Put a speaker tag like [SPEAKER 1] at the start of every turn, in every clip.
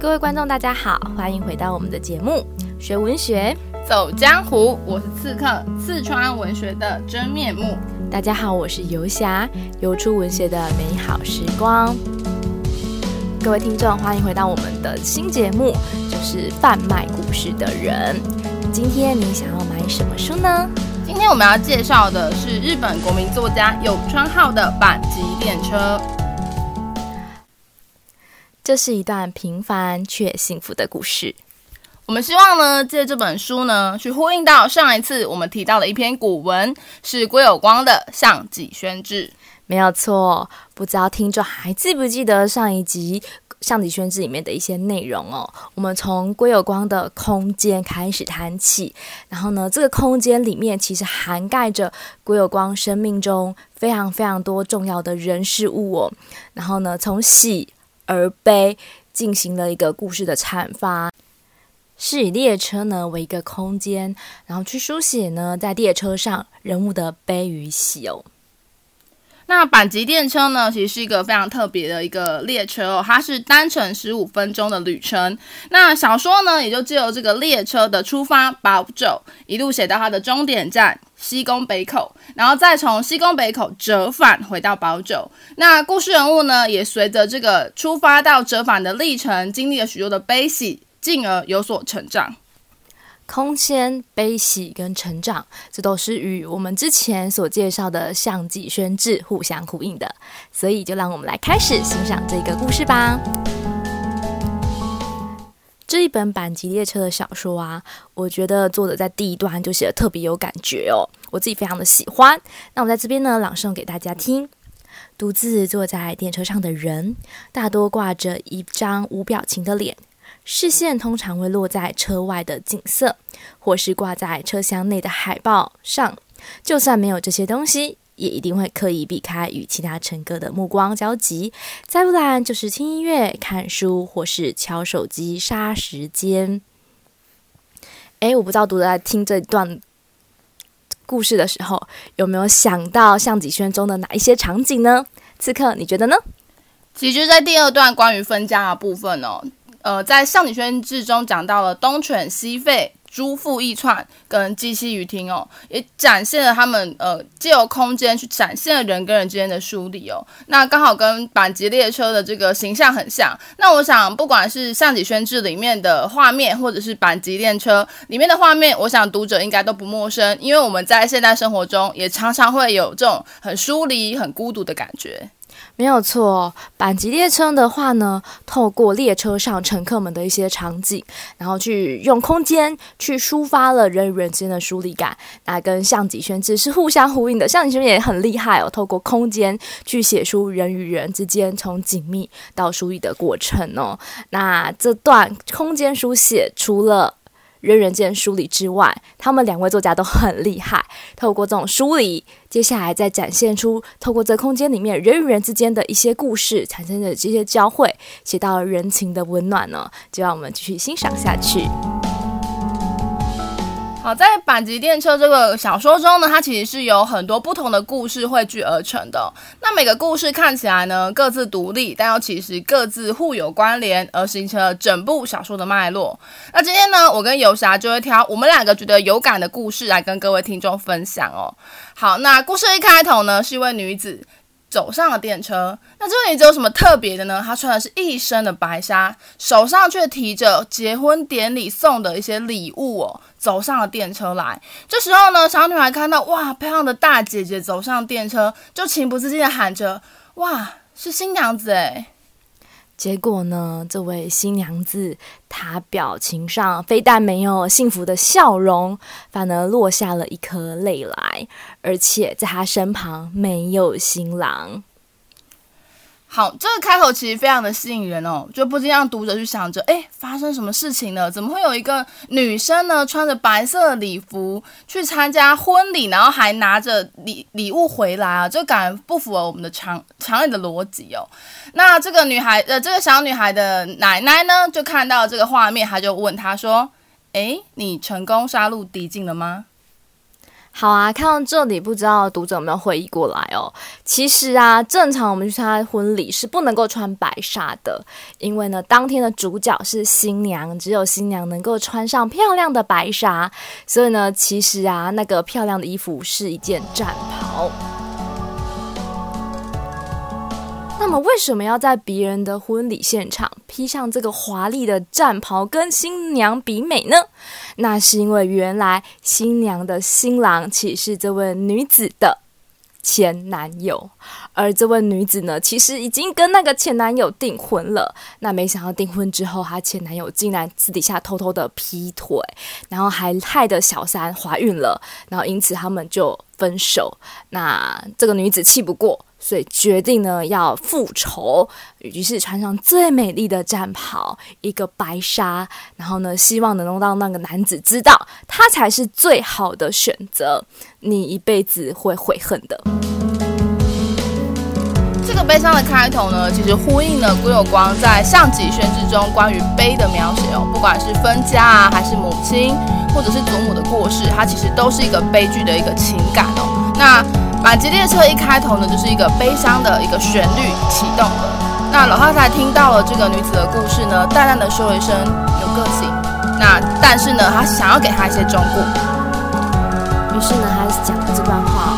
[SPEAKER 1] 各位观众，大家好，欢迎回到我们的节目《学文学
[SPEAKER 2] 走江湖》，我是刺客，刺穿文学的真面目。
[SPEAKER 1] 大家好，我是游侠，游出文学的美好时光。各位听众，欢迎回到我们的新节目，就是贩卖故事的人。今天你想要买什么书呢？
[SPEAKER 2] 今天我们要介绍的是日本国民作家有川浩的《阪急电车》。
[SPEAKER 1] 这是一段平凡却幸福的故事。
[SPEAKER 2] 我们希望呢，借这本书呢，去呼应到上一次我们提到的一篇古文，是归有光的《项脊轩志》。
[SPEAKER 1] 没有错，不知道听众还记不记得上一集《项脊轩志》里面的一些内容哦？我们从归有光的空间开始谈起，然后呢，这个空间里面其实涵盖着归有光生命中非常非常多重要的人事物哦。然后呢，从喜而悲，进行了一个故事的阐发，是以列车呢为一个空间，然后去书写呢在列车上人物的悲与喜哦。
[SPEAKER 2] 那阪急电车呢，其实是一个非常特别的一个列车哦，它是单程十五分钟的旅程。那小说呢，也就借由这个列车的出发保久，一路写到它的终点站西宫北口，然后再从西宫北口折返回到保久。那故事人物呢，也随着这个出发到折返的历程，经历了许多的悲喜，进而有所成长。
[SPEAKER 1] 空间、悲喜跟成长，这都是与我们之前所介绍的《项脊轩志》互相呼应的，所以就让我们来开始欣赏这个故事吧。这一本阪急列车的小说啊，我觉得作者在第一段就写得特别有感觉哦，我自己非常的喜欢。那我在这边呢，朗诵给大家听：独自坐在电车上的人，大多挂着一张无表情的脸。视线通常会落在车外的景色，或是挂在车厢内的海报上。就算没有这些东西，也一定会刻意避开与其他乘客的目光交集。再不然就是听音乐、看书，或是敲手机杀时间。诶，我不知道读者在听这段故事的时候，有没有想到项脊轩中的哪一些场景呢？刺客，你觉得呢？
[SPEAKER 2] 其实，在第二段关于分家的部分哦。呃，在《项脊轩志》中讲到了东犬西吠、猪腹一串跟鸡栖于庭哦，也展现了他们呃借由空间去展现了人跟人之间的疏离哦。那刚好跟阪急列车的这个形象很像。那我想，不管是《项脊轩志》里面的画面，或者是阪急列车里面的画面，我想读者应该都不陌生，因为我们在现代生活中也常常会有这种很疏离、很孤独的感觉。
[SPEAKER 1] 没有错，阪急列车的话呢，透过列车上乘客们的一些场景，然后去用空间去抒发了人与人之间的疏离感，那跟项脊轩志是互相呼应的。项脊轩也很厉害哦，透过空间去写出人与人之间从紧密到疏离的过程哦。那这段空间书写除了人人间梳理之外，他们两位作家都很厉害。透过这种梳理，接下来再展现出透过这空间里面人与人之间的一些故事产生的这些交汇，写到人情的温暖呢。就让我们继续欣赏下去。
[SPEAKER 2] 好，在阪急电车这个小说中呢，它其实是由很多不同的故事汇聚而成的。那每个故事看起来呢，各自独立，但又其实各自互有关联，而形成了整部小说的脉络。那今天呢，我跟游侠就会挑我们两个觉得有感的故事来跟各位听众分享哦。好，那故事一开头呢，是一位女子。走上了电车，那这个女子有什么特别的呢？她穿的是一身的白纱，手上却提着结婚典礼送的一些礼物哦，走上了电车来。这时候呢，小女孩看到哇，漂亮的大姐姐走上电车，就情不自禁的喊着：“哇，是新娘子诶。”
[SPEAKER 1] 结果呢，这位新娘子她表情上非但没有幸福的笑容，反而落下了一颗泪来，而且在她身旁没有新郎。
[SPEAKER 2] 好，这个开头其实非常的吸引人哦，就不禁让读者去想着，哎，发生什么事情了？怎么会有一个女生呢，穿着白色礼服去参加婚礼，然后还拿着礼礼物回来啊？这感觉不符合我们的常常理的逻辑哦。那这个女孩，呃，这个小女孩的奶奶呢，就看到这个画面，她就问她说，哎，你成功杀入敌境了吗？
[SPEAKER 1] 好啊，看到这里，不知道读者有没有回忆过来哦？其实啊，正常我们去参加婚礼是不能够穿白纱的，因为呢，当天的主角是新娘，只有新娘能够穿上漂亮的白纱，所以呢，其实啊，那个漂亮的衣服是一件战袍。那么，为什么要在别人的婚礼现场披上这个华丽的战袍，跟新娘比美呢？那是因为原来新娘的新郎其实是这位女子的前男友，而这位女子呢，其实已经跟那个前男友订婚了。那没想到订婚之后，她前男友竟然私底下偷偷的劈腿，然后还害得小三怀孕了，然后因此他们就分手。那这个女子气不过。所以决定呢要复仇，于是穿上最美丽的战袍，一个白纱，然后呢希望能够让那个男子知道他才是最好的选择，你一辈子会悔恨的。
[SPEAKER 2] 这个悲伤的开头呢，其实呼应了归有光在《项脊轩志》中关于悲的描写哦，不管是分家啊，还是母亲或者是祖母的过世，它其实都是一个悲剧的一个情感哦。那满级列车一开头呢，就是一个悲伤的一个旋律启动了。那老太太听到了这个女子的故事呢，淡淡的说了一声“有个性”。那但是呢，她想要给她一些忠告。
[SPEAKER 1] 于是呢，她讲了这段话：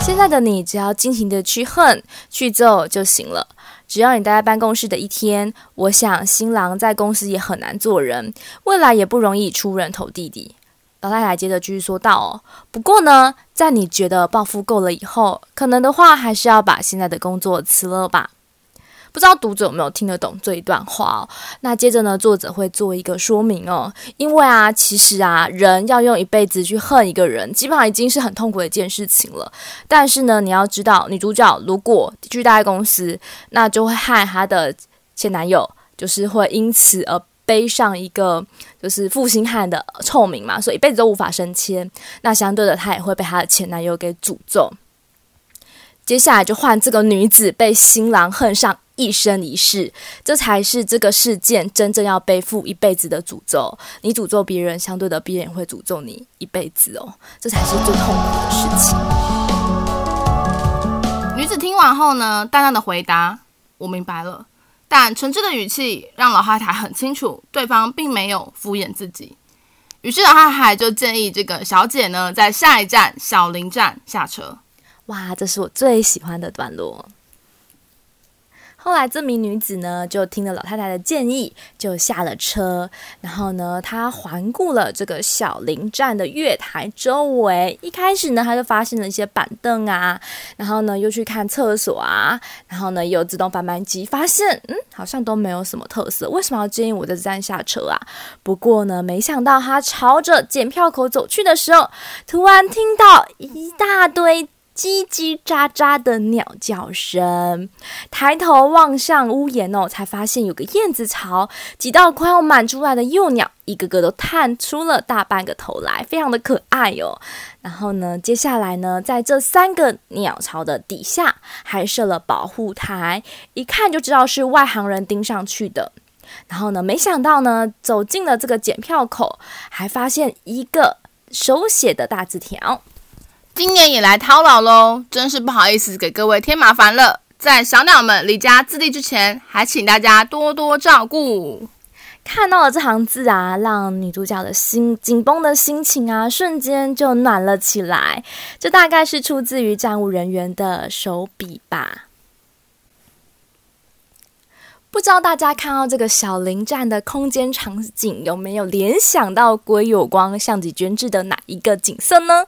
[SPEAKER 1] 现在的你只要尽情的去恨、去揍就行了。只要你待在办公室的一天，我想新郎在公司也很难做人，未来也不容易出人头地的。老太太接着继续说道：“哦，不过呢，在你觉得报复够了以后，可能的话还是要把现在的工作辞了吧。不知道读者有没有听得懂这一段话哦？那接着呢，作者会做一个说明哦。因为啊，其实啊，人要用一辈子去恨一个人，基本上已经是很痛苦的一件事情了。但是呢，你要知道，女主角如果去待在公司，那就会害她的前男友，就是会因此而。”背上一个就是负心汉的臭名嘛，所以一辈子都无法升迁。那相对的，她也会被她的前男友给诅咒。接下来就换这个女子被新郎恨上一生一世，这才是这个事件真正要背负一辈子的诅咒。你诅咒别人，相对的别人会诅咒你一辈子哦，这才是最痛苦的事情。
[SPEAKER 2] 女子听完后呢，淡淡的回答：“我明白了。”但诚挚的语气让老太太很清楚，对方并没有敷衍自己。于是老太太就建议这个小姐呢，在下一站小林站下车。
[SPEAKER 1] 哇，这是我最喜欢的段落。后来，这名女子呢，就听了老太太的建议，就下了车。然后呢，她环顾了这个小林站的月台周围。一开始呢，她就发现了一些板凳啊，然后呢，又去看厕所啊，然后呢，有自动贩卖机，发现嗯，好像都没有什么特色。为什么要建议我在这站下车啊？不过呢，没想到她朝着检票口走去的时候，突然听到一大堆。叽叽喳喳的鸟叫声，抬头望向屋檐哦，才发现有个燕子巢，几道快要满出来的幼鸟，一个个都探出了大半个头来，非常的可爱哦。然后呢，接下来呢，在这三个鸟巢的底下还设了保护台，一看就知道是外行人钉上去的。然后呢，没想到呢，走进了这个检票口，还发现一个手写的大字条。
[SPEAKER 2] 今年也来叨扰喽，真是不好意思给各位添麻烦了。在小鸟们离家自立之前，还请大家多多照顾。
[SPEAKER 1] 看到了这行字啊，让女主角的心紧绷的心情啊，瞬间就暖了起来。这大概是出自于站务人员的手笔吧。不知道大家看到这个小林站的空间场景，有没有联想到鬼有光项脊轩志的哪一个景色呢？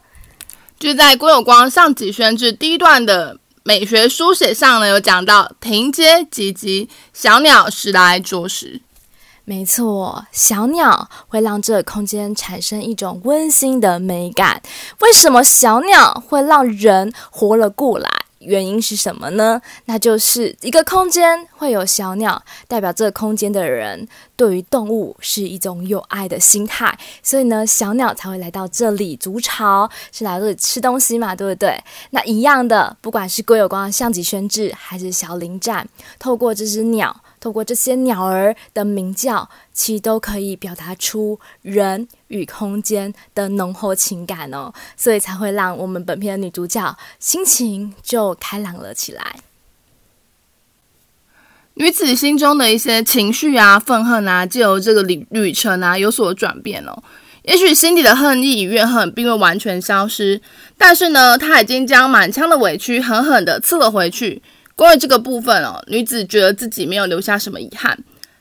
[SPEAKER 2] 就在郭有光《上集宣志》第一段的美学书写上呢，有讲到停阶积极，小鸟时来啄食。
[SPEAKER 1] 没错，小鸟会让这个空间产生一种温馨的美感。为什么小鸟会让人活了过来？原因是什么呢？那就是一个空间会有小鸟，代表这个空间的人对于动物是一种有爱的心态，所以呢，小鸟才会来到这里筑巢，是来这里吃东西嘛，对不对？那一样的，不管是郭有光的项脊宣志，还是小林站，透过这只鸟透过这些鸟儿的鸣叫，其实都可以表达出人与空间的浓厚情感哦，所以才会让我们本片的女主角心情就开朗了起来。
[SPEAKER 2] 女子心中的一些情绪啊、愤恨啊，就由这个旅旅程啊有所转变哦。也许心底的恨意与怨恨并未完全消失，但是呢，她已经将满腔的委屈狠狠地刺了回去。关于这个部分哦，女子觉得自己没有留下什么遗憾，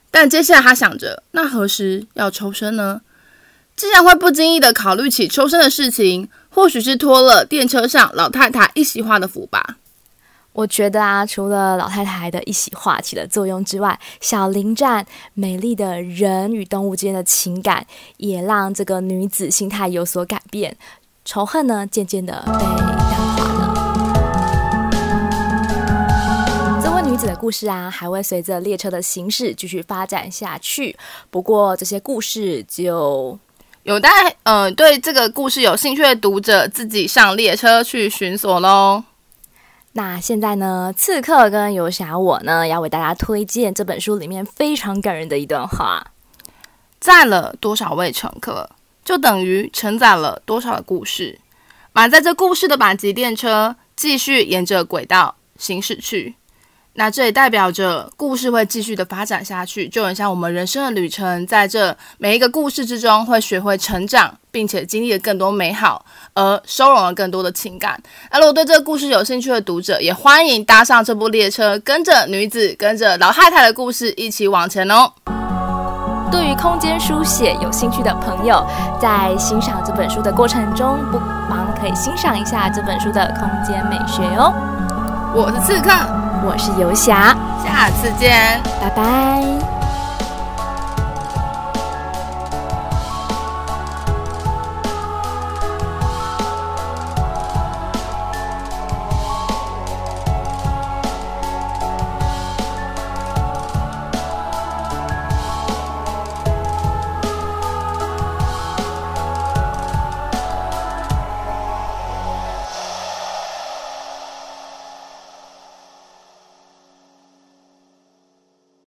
[SPEAKER 2] 但接下来她想着，那何时要抽身呢？既然会不经意地考虑起抽身的事情，或许是托了电车上老太太一席话的福吧。
[SPEAKER 1] 我觉得啊，除了老太太的一席话起了作用之外，小林站美丽的人与动物之间的情感，也让这个女子心态有所改变，仇恨呢渐渐的被淡化子的故事啊，还会随着列车的行驶继续发展下去。不过这些故事就
[SPEAKER 2] 有待嗯、呃，对这个故事有兴趣的读者自己上列车去寻索喽。
[SPEAKER 1] 那现在呢，刺客跟游侠我呢，要为大家推荐这本书里面非常感人的一段话：
[SPEAKER 2] 载了多少位乘客，就等于承载了多少的故事。满载着故事的板级电车继续沿着轨道行驶去。那这也代表着故事会继续的发展下去，就很像我们人生的旅程，在这每一个故事之中，会学会成长，并且经历了更多美好，而收容了更多的情感。那如果对这个故事有兴趣的读者，也欢迎搭上这部列车，跟着女子，跟着老太太的故事一起往前哦。
[SPEAKER 1] 对于空间书写有兴趣的朋友，在欣赏这本书的过程中，不妨可以欣赏一下这本书的空间美学哦。
[SPEAKER 2] 我是刺客。
[SPEAKER 1] 我是游侠，
[SPEAKER 2] 下次见，
[SPEAKER 1] 拜拜。